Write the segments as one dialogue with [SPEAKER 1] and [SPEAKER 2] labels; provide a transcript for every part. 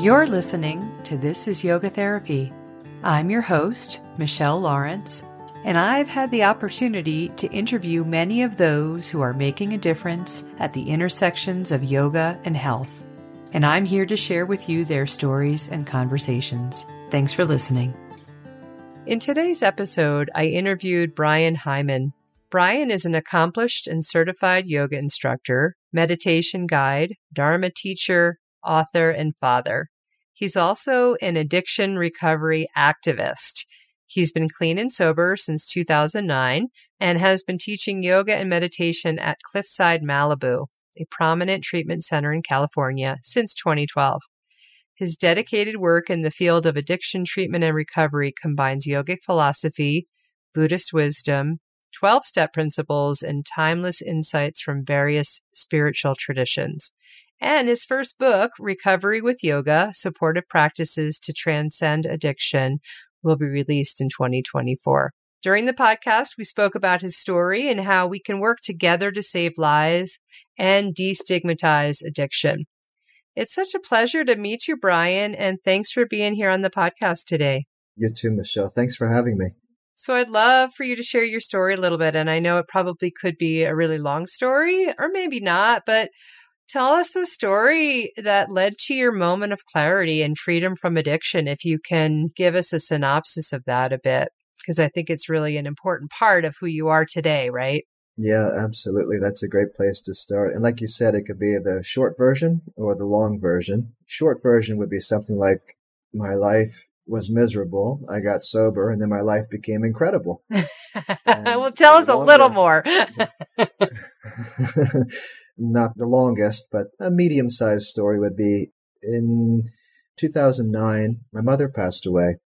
[SPEAKER 1] You're listening to This is Yoga Therapy. I'm your host, Michelle Lawrence, and I've had the opportunity to interview many of those who are making a difference at the intersections of yoga and health. And I'm here to share with you their stories and conversations. Thanks for listening. In today's episode, I interviewed Brian Hyman. Brian is an accomplished and certified yoga instructor, meditation guide, Dharma teacher, author, and father. He's also an addiction recovery activist. He's been clean and sober since 2009 and has been teaching yoga and meditation at Cliffside Malibu, a prominent treatment center in California, since 2012. His dedicated work in the field of addiction treatment and recovery combines yogic philosophy, Buddhist wisdom, 12 step principles, and timeless insights from various spiritual traditions. And his first book, Recovery with Yoga Supportive Practices to Transcend Addiction, will be released in 2024. During the podcast, we spoke about his story and how we can work together to save lives and destigmatize addiction. It's such a pleasure to meet you, Brian, and thanks for being here on the podcast today.
[SPEAKER 2] You too, Michelle. Thanks for having me.
[SPEAKER 1] So I'd love for you to share your story a little bit. And I know it probably could be a really long story or maybe not, but Tell us the story that led to your moment of clarity and freedom from addiction. If you can give us a synopsis of that a bit, because I think it's really an important part of who you are today, right?
[SPEAKER 2] Yeah, absolutely. That's a great place to start. And like you said, it could be the short version or the long version. Short version would be something like my life was miserable. I got sober and then my life became incredible.
[SPEAKER 1] well, tell us a little more.
[SPEAKER 2] not the longest, but a medium sized story would be in 2009, my mother passed away.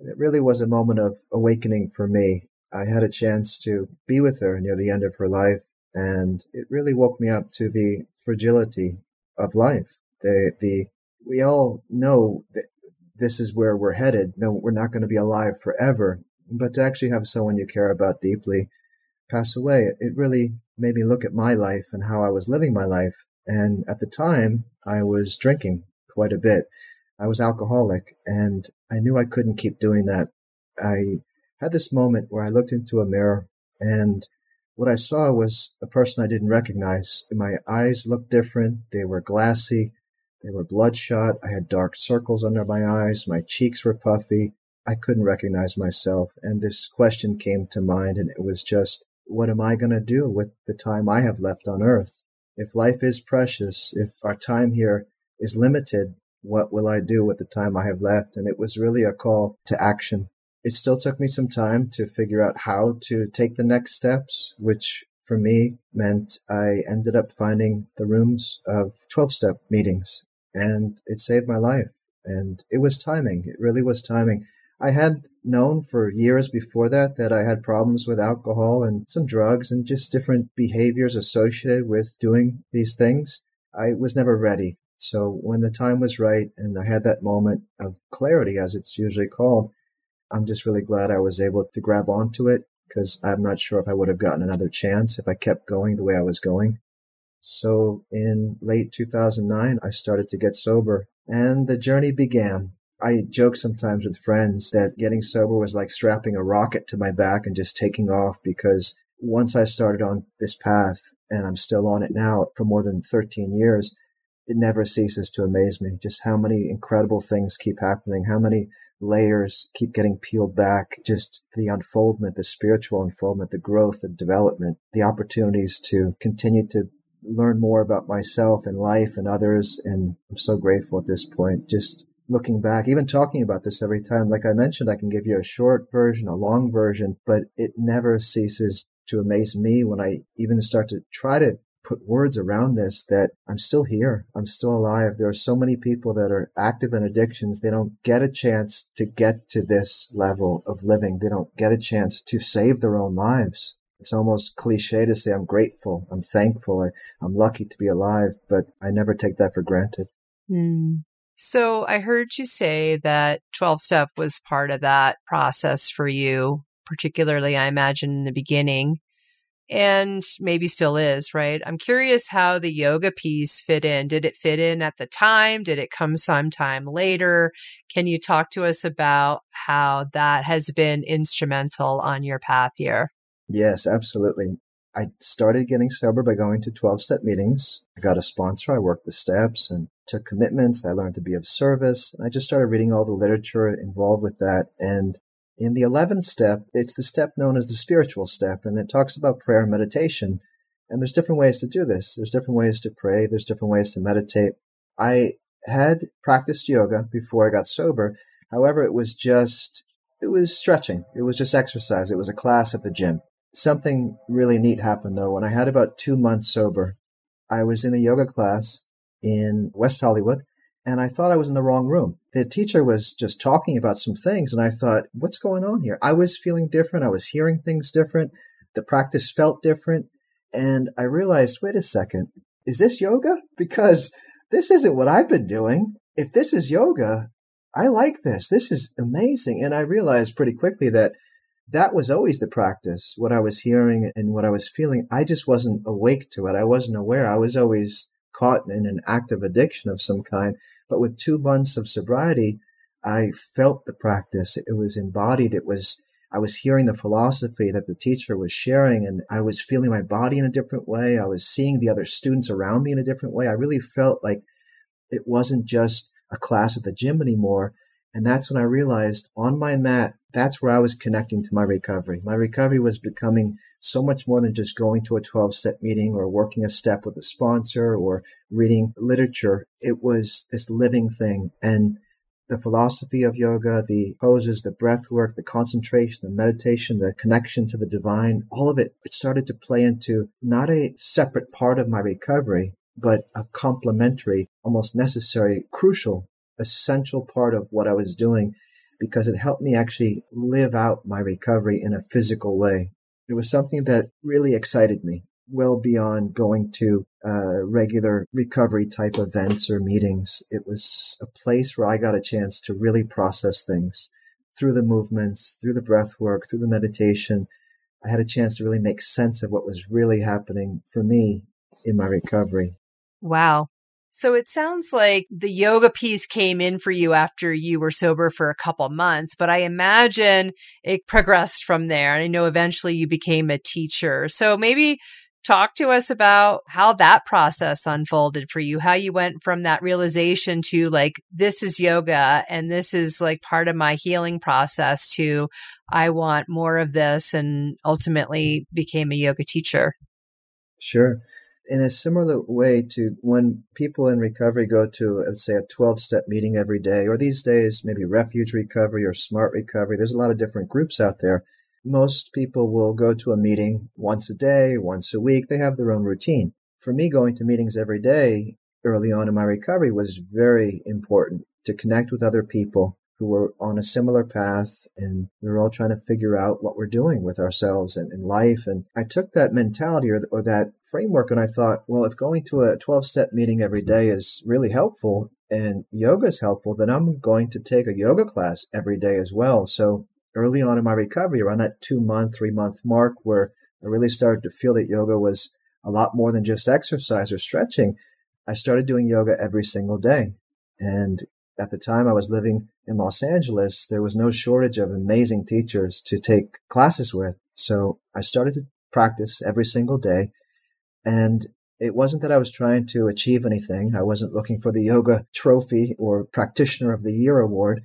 [SPEAKER 2] It really was a moment of awakening for me. I had a chance to be with her near the end of her life, and it really woke me up to the fragility of life. The, the, we all know that this is where we're headed. No, we're not going to be alive forever, but to actually have someone you care about deeply pass away, it really made me look at my life and how I was living my life. And at the time, I was drinking quite a bit. I was alcoholic and I knew I couldn't keep doing that. I had this moment where I looked into a mirror and what I saw was a person I didn't recognize. My eyes looked different. They were glassy. They were bloodshot. I had dark circles under my eyes. My cheeks were puffy. I couldn't recognize myself. And this question came to mind and it was just, what am I going to do with the time I have left on earth? If life is precious, if our time here is limited, what will I do with the time I have left? And it was really a call to action. It still took me some time to figure out how to take the next steps, which for me meant I ended up finding the rooms of 12 step meetings and it saved my life. And it was timing. It really was timing. I had known for years before that that I had problems with alcohol and some drugs and just different behaviors associated with doing these things. I was never ready. So when the time was right and I had that moment of clarity, as it's usually called, I'm just really glad I was able to grab onto it because I'm not sure if I would have gotten another chance if I kept going the way I was going. So in late 2009, I started to get sober and the journey began. I joke sometimes with friends that getting sober was like strapping a rocket to my back and just taking off because once I started on this path and I'm still on it now for more than 13 years, it never ceases to amaze me just how many incredible things keep happening, how many layers keep getting peeled back, just the unfoldment, the spiritual unfoldment, the growth, the development, the opportunities to continue to learn more about myself and life and others. And I'm so grateful at this point. Just looking back, even talking about this every time, like I mentioned, I can give you a short version, a long version, but it never ceases to amaze me when I even start to try to put words around this that I'm still here. I'm still alive. There are so many people that are active in addictions. They don't get a chance to get to this level of living. They don't get a chance to save their own lives. It's almost cliche to say I'm grateful. I'm thankful. I, am lucky to be alive, but I never take that for granted.
[SPEAKER 1] Mm. So I heard you say that 12 step was part of that process for you, particularly, I imagine, in the beginning. and maybe still is, right? I'm curious how the yoga piece fit in. Did it fit in at the time? Did it come sometime later? Can you talk to us about how that has been instrumental on your path here?
[SPEAKER 2] Yes, absolutely. I started getting sober by going to 12 step meetings. I got a sponsor. I worked the steps and took commitments. I learned to be of service. I just started reading all the literature involved with that. And in the 11th step, it's the step known as the spiritual step, and it talks about prayer and meditation. And there's different ways to do this. There's different ways to pray. There's different ways to meditate. I had practiced yoga before I got sober. However, it was just, it was stretching. It was just exercise. It was a class at the gym. Something really neat happened though. When I had about two months sober, I was in a yoga class in West Hollywood and I thought I was in the wrong room. The teacher was just talking about some things, and I thought, what's going on here? I was feeling different. I was hearing things different. The practice felt different. And I realized, wait a second, is this yoga? Because this isn't what I've been doing. If this is yoga, I like this. This is amazing. And I realized pretty quickly that that was always the practice. What I was hearing and what I was feeling, I just wasn't awake to it. I wasn't aware. I was always caught in an active addiction of some kind. But with two months of sobriety, I felt the practice. It was embodied. It was, I was hearing the philosophy that the teacher was sharing and I was feeling my body in a different way. I was seeing the other students around me in a different way. I really felt like it wasn't just a class at the gym anymore. And that's when I realized on my mat, that's where I was connecting to my recovery. My recovery was becoming so much more than just going to a 12 step meeting or working a step with a sponsor or reading literature. It was this living thing. And the philosophy of yoga, the poses, the breath work, the concentration, the meditation, the connection to the divine, all of it, it started to play into not a separate part of my recovery, but a complementary, almost necessary, crucial essential part of what I was doing because it helped me actually live out my recovery in a physical way. It was something that really excited me well beyond going to uh, regular recovery type events or meetings. It was a place where I got a chance to really process things through the movements, through the breath work, through the meditation. I had a chance to really make sense of what was really happening for me in my recovery.
[SPEAKER 1] Wow. So it sounds like the yoga piece came in for you after you were sober for a couple months, but I imagine it progressed from there. And I know eventually you became a teacher. So maybe talk to us about how that process unfolded for you, how you went from that realization to like, this is yoga and this is like part of my healing process to I want more of this and ultimately became a yoga teacher.
[SPEAKER 2] Sure in a similar way to when people in recovery go to, let's say, a 12 step meeting every day, or these days, maybe refuge recovery or smart recovery, there's a lot of different groups out there. Most people will go to a meeting once a day, once a week. They have their own routine. For me, going to meetings every day early on in my recovery was very important to connect with other people who were on a similar path and we are all trying to figure out what we're doing with ourselves and in life. And I took that mentality or, or that framework and I thought, well, if going to a 12 step meeting every day is really helpful and yoga is helpful, then I'm going to take a yoga class every day as well. So early on in my recovery, around that two month, three month mark where I really started to feel that yoga was a lot more than just exercise or stretching, I started doing yoga every single day. And at the time I was living in Los Angeles, there was no shortage of amazing teachers to take classes with. So I started to practice every single day. And it wasn't that I was trying to achieve anything. I wasn't looking for the yoga trophy or practitioner of the year award,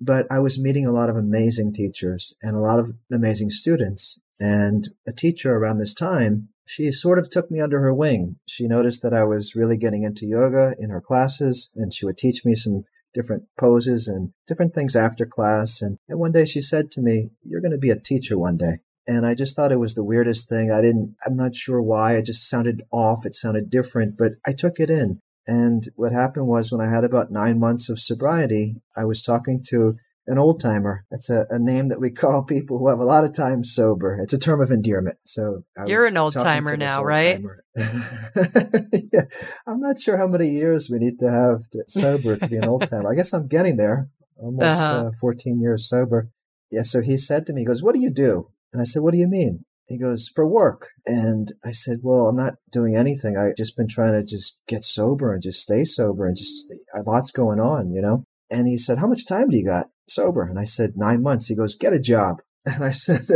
[SPEAKER 2] but I was meeting a lot of amazing teachers and a lot of amazing students. And a teacher around this time, she sort of took me under her wing. She noticed that I was really getting into yoga in her classes and she would teach me some different poses and different things after class. And, and one day she said to me, You're going to be a teacher one day. And I just thought it was the weirdest thing. I didn't, I'm not sure why. It just sounded off. It sounded different, but I took it in. And what happened was when I had about nine months of sobriety, I was talking to an old timer. That's a, a, name that we call people who have a lot of time sober. It's a term of endearment. So
[SPEAKER 1] you're an old timer now, right?
[SPEAKER 2] yeah, I'm not sure how many years we need to have to, sober to be an old timer. I guess I'm getting there. Almost uh-huh. uh, 14 years sober. Yeah. So he said to me, he goes, "What do you do?" And I said, "What do you mean?" He goes, for work. And I said, well, I'm not doing anything. I've just been trying to just get sober and just stay sober and just, lots going on, you know? And he said, how much time do you got sober? And I said, nine months. He goes, get a job. And I said,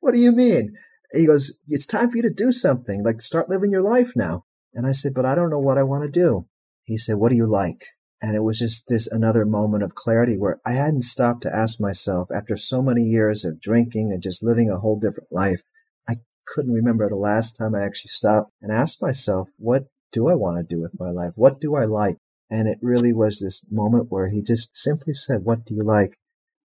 [SPEAKER 2] what do you mean? He goes, it's time for you to do something, like start living your life now. And I said, but I don't know what I want to do. He said, what do you like? And it was just this another moment of clarity where I hadn't stopped to ask myself after so many years of drinking and just living a whole different life. I couldn't remember the last time I actually stopped and asked myself, what do I want to do with my life? What do I like? And it really was this moment where he just simply said, what do you like?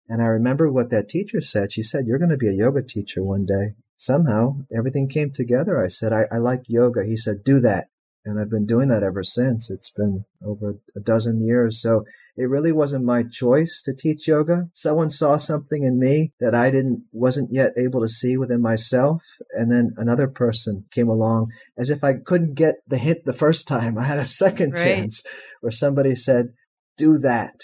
[SPEAKER 2] And I remember what that teacher said. She said, you're going to be a yoga teacher one day. Somehow everything came together. I said, I, I like yoga. He said, do that and I've been doing that ever since. It's been over a dozen years. So it really wasn't my choice to teach yoga. Someone saw something in me that I didn't, wasn't yet able to see within myself. And then another person came along as if I couldn't get the hint the first time. I had a second right. chance where somebody said, do that.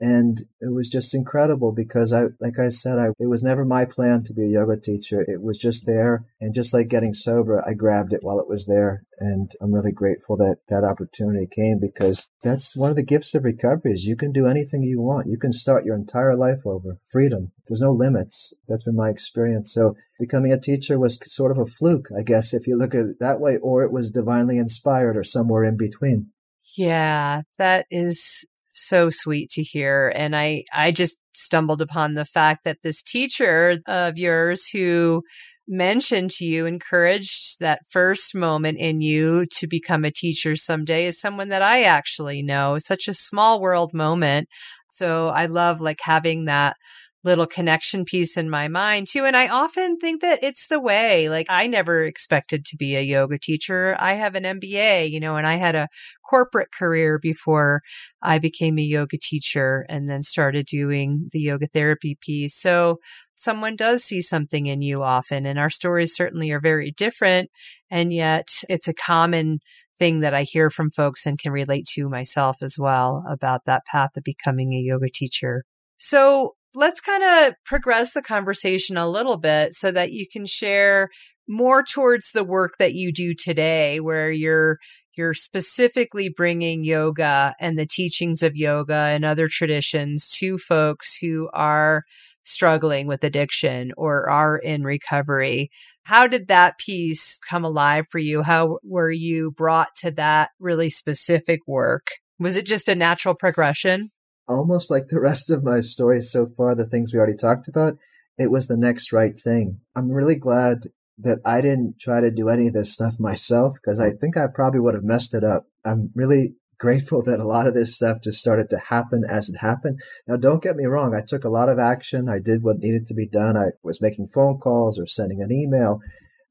[SPEAKER 2] And it was just incredible because I, like I said, I, it was never my plan to be a yoga teacher. It was just there. And just like getting sober, I grabbed it while it was there. And I'm really grateful that that opportunity came because that's one of the gifts of recovery is you can do anything you want. You can start your entire life over. Freedom. There's no limits. That's been my experience. So becoming a teacher was sort of a fluke, I guess, if you look at it that way, or it was divinely inspired or somewhere in between.
[SPEAKER 1] Yeah, that is so sweet to hear. And I, I just stumbled upon the fact that this teacher of yours who mentioned to you, encouraged that first moment in you to become a teacher someday is someone that I actually know. Such a small world moment. So I love like having that little connection piece in my mind too. And I often think that it's the way, like I never expected to be a yoga teacher. I have an MBA, you know, and I had a corporate career before I became a yoga teacher and then started doing the yoga therapy piece. So someone does see something in you often and our stories certainly are very different. And yet it's a common thing that I hear from folks and can relate to myself as well about that path of becoming a yoga teacher. So let's kind of progress the conversation a little bit so that you can share more towards the work that you do today where you're you're specifically bringing yoga and the teachings of yoga and other traditions to folks who are struggling with addiction or are in recovery. How did that piece come alive for you? How were you brought to that really specific work? Was it just a natural progression?
[SPEAKER 2] Almost like the rest of my story so far, the things we already talked about, it was the next right thing. I'm really glad that I didn't try to do any of this stuff myself because I think I probably would have messed it up. I'm really grateful that a lot of this stuff just started to happen as it happened. Now, don't get me wrong. I took a lot of action. I did what needed to be done. I was making phone calls or sending an email.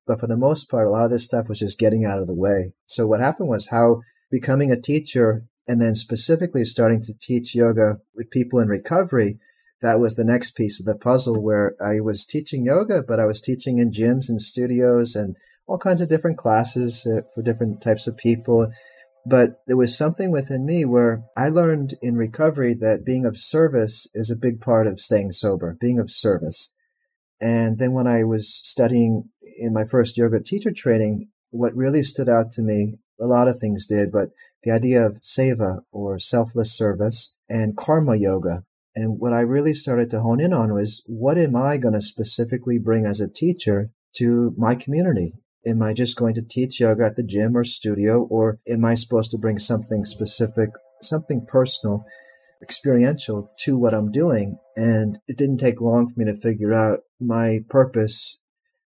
[SPEAKER 2] But for the most part, a lot of this stuff was just getting out of the way. So what happened was how becoming a teacher and then specifically starting to teach yoga with people in recovery, that was the next piece of the puzzle where I was teaching yoga, but I was teaching in gyms and studios and all kinds of different classes uh, for different types of people. But there was something within me where I learned in recovery that being of service is a big part of staying sober, being of service. And then when I was studying in my first yoga teacher training, what really stood out to me, a lot of things did, but the idea of seva or selfless service and karma yoga. And what I really started to hone in on was what am I going to specifically bring as a teacher to my community? Am I just going to teach yoga at the gym or studio, or am I supposed to bring something specific, something personal, experiential to what I'm doing? And it didn't take long for me to figure out my purpose,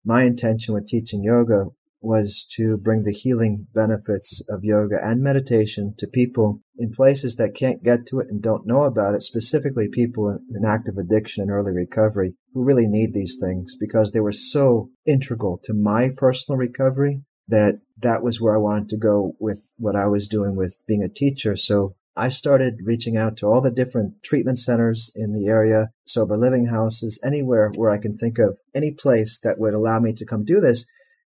[SPEAKER 2] my intention with teaching yoga was to bring the healing benefits of yoga and meditation to people in places that can't get to it and don't know about it, specifically people in active addiction and early recovery who really need these things because they were so integral to my personal recovery that that was where I wanted to go with what I was doing with being a teacher. So I started reaching out to all the different treatment centers in the area, sober living houses, anywhere where I can think of any place that would allow me to come do this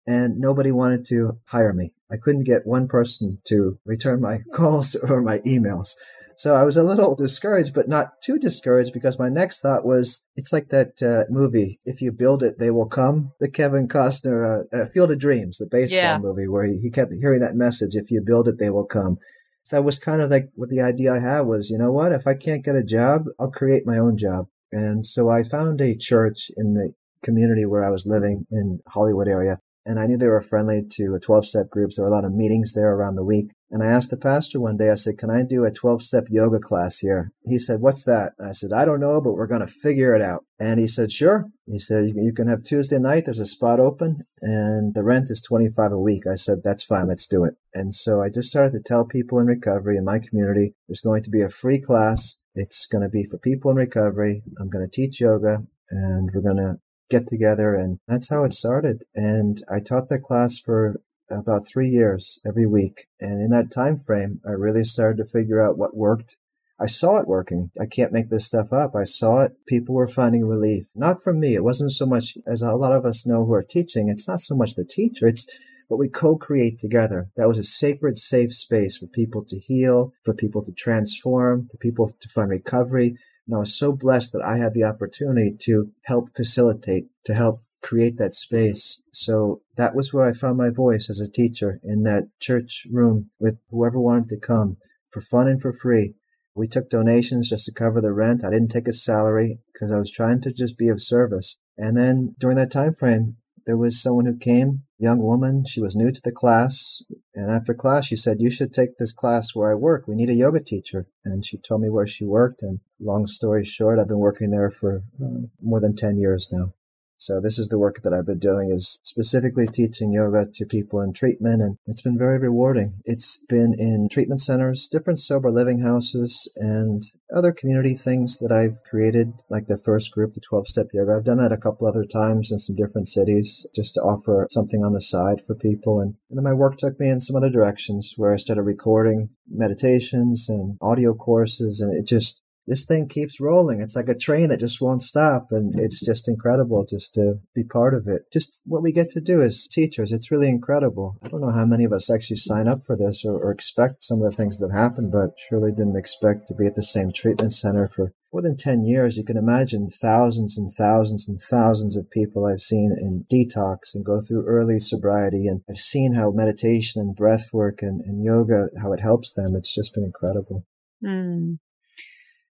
[SPEAKER 2] and nobody wanted to hire me. I couldn't get one person to return my calls or my emails. So I was a little discouraged, but not too discouraged because my next thought was, it's like that uh, movie, If You Build It, They Will Come, the Kevin Costner uh, uh, Field of Dreams, the baseball yeah. movie where he, he kept hearing that message, if you build it, they will come. So that was kind of like what the idea I had was, you know what, if I can't get a job, I'll create my own job. And so I found a church in the community where I was living in Hollywood area and I knew they were friendly to 12 step groups. There were a lot of meetings there around the week. And I asked the pastor one day, I said, Can I do a 12 step yoga class here? He said, What's that? I said, I don't know, but we're going to figure it out. And he said, Sure. He said, You can have Tuesday night. There's a spot open and the rent is 25 a week. I said, That's fine. Let's do it. And so I just started to tell people in recovery in my community, there's going to be a free class. It's going to be for people in recovery. I'm going to teach yoga and we're going to get together and that's how it started. And I taught that class for about three years every week. And in that time frame, I really started to figure out what worked. I saw it working. I can't make this stuff up. I saw it. People were finding relief. Not from me. It wasn't so much as a lot of us know who are teaching. It's not so much the teacher. It's what we co-create together. That was a sacred, safe space for people to heal, for people to transform, for people to find recovery, and I was so blessed that I had the opportunity to help facilitate, to help create that space. So that was where I found my voice as a teacher in that church room with whoever wanted to come for fun and for free. We took donations just to cover the rent. I didn't take a salary because I was trying to just be of service. And then during that time frame, there was someone who came, young woman. She was new to the class. And after class, she said, you should take this class where I work. We need a yoga teacher. And she told me where she worked. And long story short, I've been working there for uh, more than 10 years now. So this is the work that I've been doing is specifically teaching yoga to people in treatment and it's been very rewarding. It's been in treatment centers, different sober living houses and other community things that I've created, like the first group, the 12 step yoga. I've done that a couple other times in some different cities just to offer something on the side for people. And, and then my work took me in some other directions where I started recording meditations and audio courses and it just this thing keeps rolling. It's like a train that just won't stop. And it's just incredible just to be part of it. Just what we get to do as teachers. It's really incredible. I don't know how many of us actually sign up for this or, or expect some of the things that happen, but surely didn't expect to be at the same treatment center for more than 10 years. You can imagine thousands and thousands and thousands of people I've seen in detox and go through early sobriety. And I've seen how meditation and breath work and, and yoga, how it helps them. It's just been incredible.
[SPEAKER 1] Mm.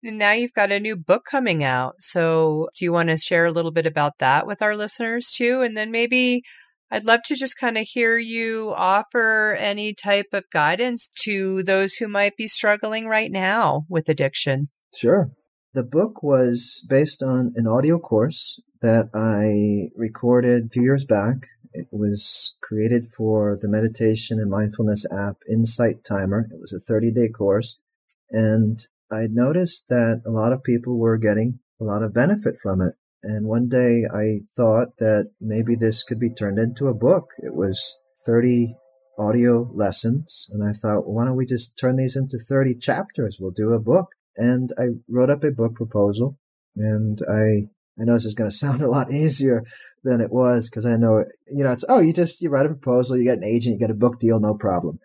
[SPEAKER 1] And now you've got a new book coming out. So, do you want to share a little bit about that with our listeners too? And then maybe I'd love to just kind of hear you offer any type of guidance to those who might be struggling right now with addiction.
[SPEAKER 2] Sure. The book was based on an audio course that I recorded a few years back. It was created for the meditation and mindfulness app Insight Timer. It was a 30 day course. And I noticed that a lot of people were getting a lot of benefit from it. And one day I thought that maybe this could be turned into a book. It was 30 audio lessons. And I thought, well, why don't we just turn these into 30 chapters? We'll do a book. And I wrote up a book proposal. And I, I know this is going to sound a lot easier than it was because I know, you know, it's, oh, you just, you write a proposal, you get an agent, you get a book deal, no problem.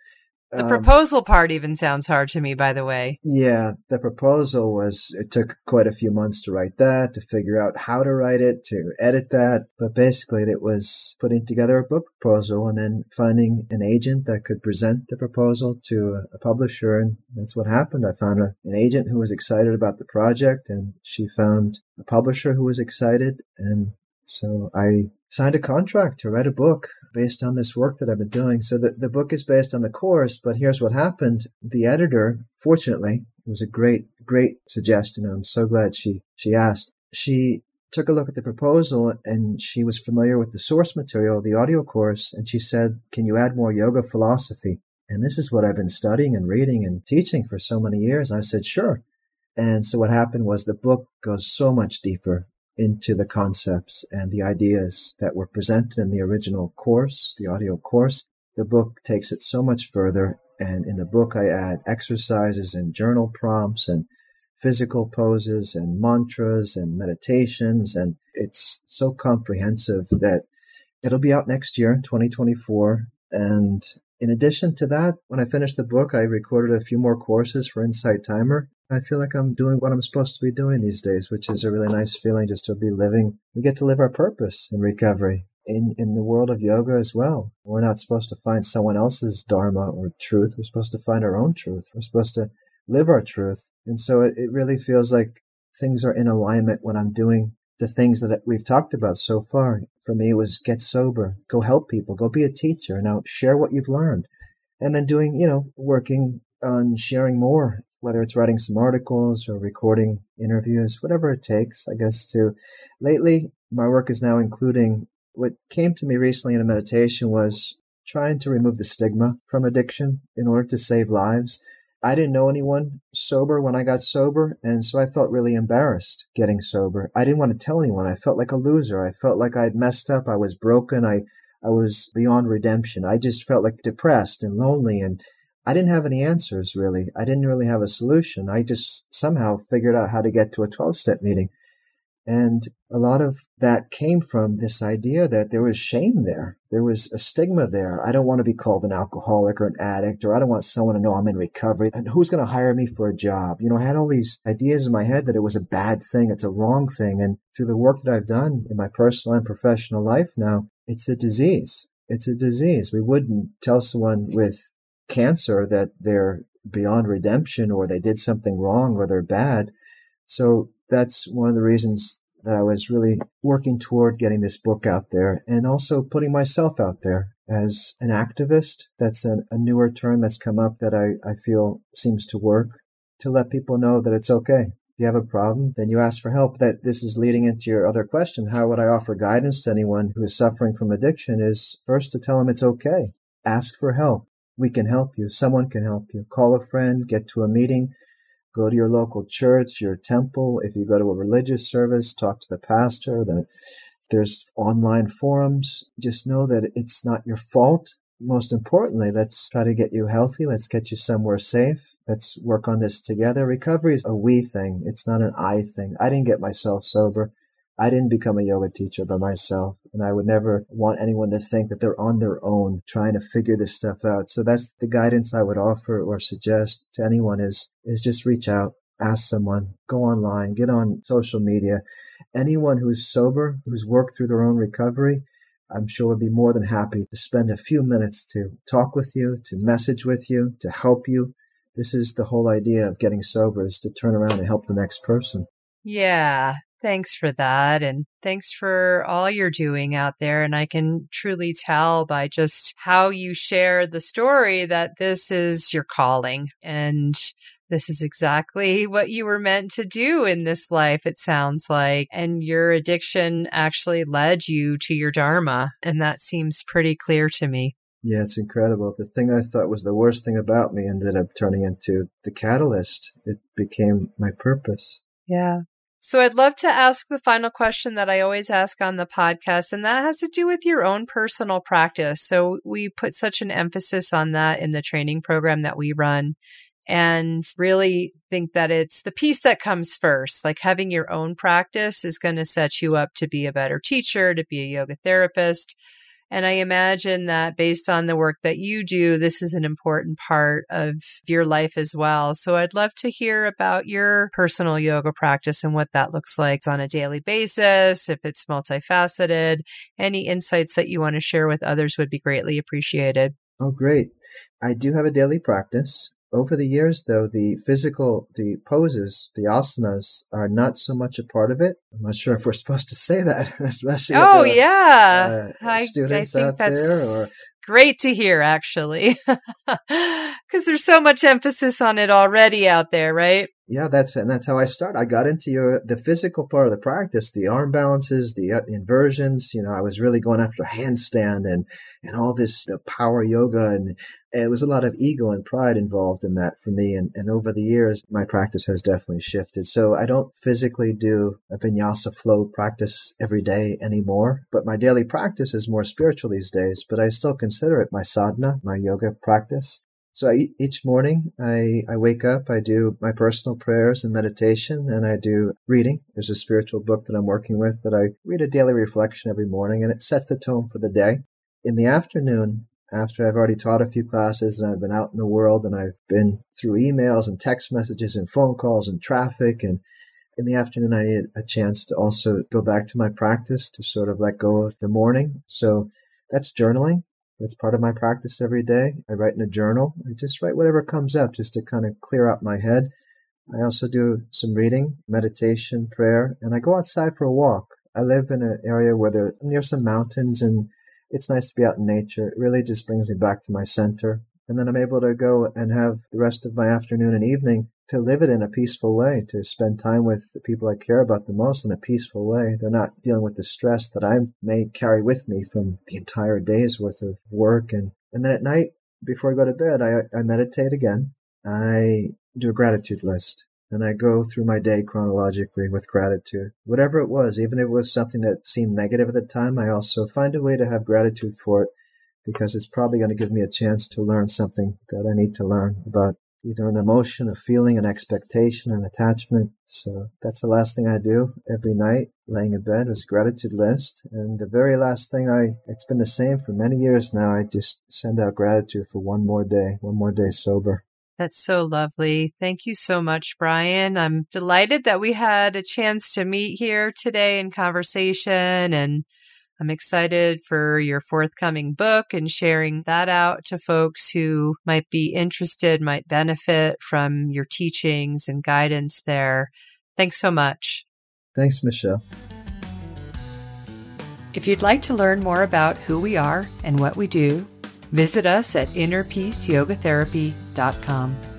[SPEAKER 1] The um, proposal part even sounds hard to me, by the way.
[SPEAKER 2] Yeah, the proposal was, it took quite a few months to write that, to figure out how to write it, to edit that. But basically, it was putting together a book proposal and then finding an agent that could present the proposal to a publisher. And that's what happened. I found a, an agent who was excited about the project, and she found a publisher who was excited. And so I signed a contract to write a book based on this work that I've been doing. So the, the book is based on the course, but here's what happened. The editor, fortunately, was a great, great suggestion. I'm so glad she, she asked. She took a look at the proposal and she was familiar with the source material, the audio course, and she said, can you add more yoga philosophy? And this is what I've been studying and reading and teaching for so many years. I said, sure. And so what happened was the book goes so much deeper into the concepts and the ideas that were presented in the original course, the audio course. The book takes it so much further. And in the book, I add exercises and journal prompts and physical poses and mantras and meditations. And it's so comprehensive that it'll be out next year, 2024. And In addition to that, when I finished the book, I recorded a few more courses for Insight Timer. I feel like I'm doing what I'm supposed to be doing these days, which is a really nice feeling just to be living. We get to live our purpose in recovery in, in the world of yoga as well. We're not supposed to find someone else's dharma or truth. We're supposed to find our own truth. We're supposed to live our truth. And so it, it really feels like things are in alignment when I'm doing the things that we've talked about so far. For me, was get sober, go help people, go be a teacher. And now share what you've learned. And then doing, you know, working on sharing more, whether it's writing some articles or recording interviews, whatever it takes, I guess, to lately, my work is now including what came to me recently in a meditation was trying to remove the stigma from addiction in order to save lives. I didn't know anyone sober when I got sober, and so I felt really embarrassed getting sober. I didn't want to tell anyone. I felt like a loser. I felt like I'd messed up. I was broken. I, I was beyond redemption. I just felt like depressed and lonely, and I didn't have any answers really. I didn't really have a solution. I just somehow figured out how to get to a 12 step meeting. And a lot of that came from this idea that there was shame there. There was a stigma there. I don't want to be called an alcoholic or an addict, or I don't want someone to know I'm in recovery. And who's going to hire me for a job? You know, I had all these ideas in my head that it was a bad thing. It's a wrong thing. And through the work that I've done in my personal and professional life now, it's a disease. It's a disease. We wouldn't tell someone with cancer that they're beyond redemption or they did something wrong or they're bad. So that's one of the reasons that I was really working toward getting this book out there and also putting myself out there as an activist. That's a newer term that's come up that I, I feel seems to work to let people know that it's okay. If you have a problem, then you ask for help. That this is leading into your other question. How would I offer guidance to anyone who is suffering from addiction is first to tell them it's okay. Ask for help. We can help you. Someone can help you. Call a friend, get to a meeting, Go to your local church, your temple. If you go to a religious service, talk to the pastor. There's online forums. Just know that it's not your fault. Most importantly, let's try to get you healthy. Let's get you somewhere safe. Let's work on this together. Recovery is a we thing. It's not an I thing. I didn't get myself sober. I didn't become a yoga teacher by myself, and I would never want anyone to think that they're on their own trying to figure this stuff out. So that's the guidance I would offer or suggest to anyone is is just reach out, ask someone, go online, get on social media. Anyone who's sober, who's worked through their own recovery, I'm sure would be more than happy to spend a few minutes to talk with you, to message with you, to help you. This is the whole idea of getting sober is to turn around and help the next person.
[SPEAKER 1] Yeah, Thanks for that. And thanks for all you're doing out there. And I can truly tell by just how you share the story that this is your calling and this is exactly what you were meant to do in this life, it sounds like. And your addiction actually led you to your Dharma. And that seems pretty clear to me.
[SPEAKER 2] Yeah, it's incredible. The thing I thought was the worst thing about me ended up turning into the catalyst. It became my purpose.
[SPEAKER 1] Yeah. So I'd love to ask the final question that I always ask on the podcast, and that has to do with your own personal practice. So we put such an emphasis on that in the training program that we run and really think that it's the piece that comes first. Like having your own practice is going to set you up to be a better teacher, to be a yoga therapist, and I imagine that based on the work that you do, this is an important part of your life as well. So I'd love to hear about your personal yoga practice and what that looks like on a daily basis, if it's multifaceted. Any insights that you want to share with others would be greatly appreciated.
[SPEAKER 2] Oh, great. I do have a daily practice. Over the years, though, the physical, the poses, the asanas are not so much a part of it. I'm not sure if we're supposed to say that, especially.
[SPEAKER 1] Oh, the, yeah. Uh,
[SPEAKER 2] students I, I out there or
[SPEAKER 1] great to hear, actually, because there's so much emphasis on it already out there, right?
[SPEAKER 2] Yeah, that's and that's how I start. I got into your, the physical part of the practice, the arm balances, the uh, inversions. You know, I was really going after handstand and and all this the power yoga, and it was a lot of ego and pride involved in that for me. And and over the years, my practice has definitely shifted. So I don't physically do a vinyasa flow practice every day anymore, but my daily practice is more spiritual these days. But I still consider it my sadhana, my yoga practice. So I, each morning I, I wake up, I do my personal prayers and meditation, and I do reading. There's a spiritual book that I'm working with that I read a daily reflection every morning, and it sets the tone for the day. In the afternoon, after I've already taught a few classes and I've been out in the world and I've been through emails and text messages and phone calls and traffic and in the afternoon I need a chance to also go back to my practice to sort of let go of the morning. So that's journaling. That's part of my practice every day. I write in a journal. I just write whatever comes up just to kind of clear out my head. I also do some reading, meditation, prayer, and I go outside for a walk. I live in an area where there near some mountains and it's nice to be out in nature. It really just brings me back to my center. And then I'm able to go and have the rest of my afternoon and evening to live it in a peaceful way, to spend time with the people I care about the most in a peaceful way. They're not dealing with the stress that I may carry with me from the entire day's worth of work. And, and then at night, before I go to bed, I, I meditate again. I do a gratitude list and I go through my day chronologically with gratitude. Whatever it was, even if it was something that seemed negative at the time, I also find a way to have gratitude for it because it's probably going to give me a chance to learn something that I need to learn about either an emotion, a feeling, an expectation, an attachment. So that's the last thing I do every night, laying in bed, is gratitude list. And the very last thing I, it's been the same for many years now. I just send out gratitude for one more day, one more day sober.
[SPEAKER 1] That's so lovely. Thank you so much, Brian. I'm delighted that we had a chance to meet here today in conversation and I'm excited for your forthcoming book and sharing that out to folks who might be interested, might benefit from your teachings and guidance there. Thanks so much.
[SPEAKER 2] Thanks, Michelle.
[SPEAKER 1] If you'd like to learn more about who we are and what we do, visit us at innerpeaceyogatherapy.com.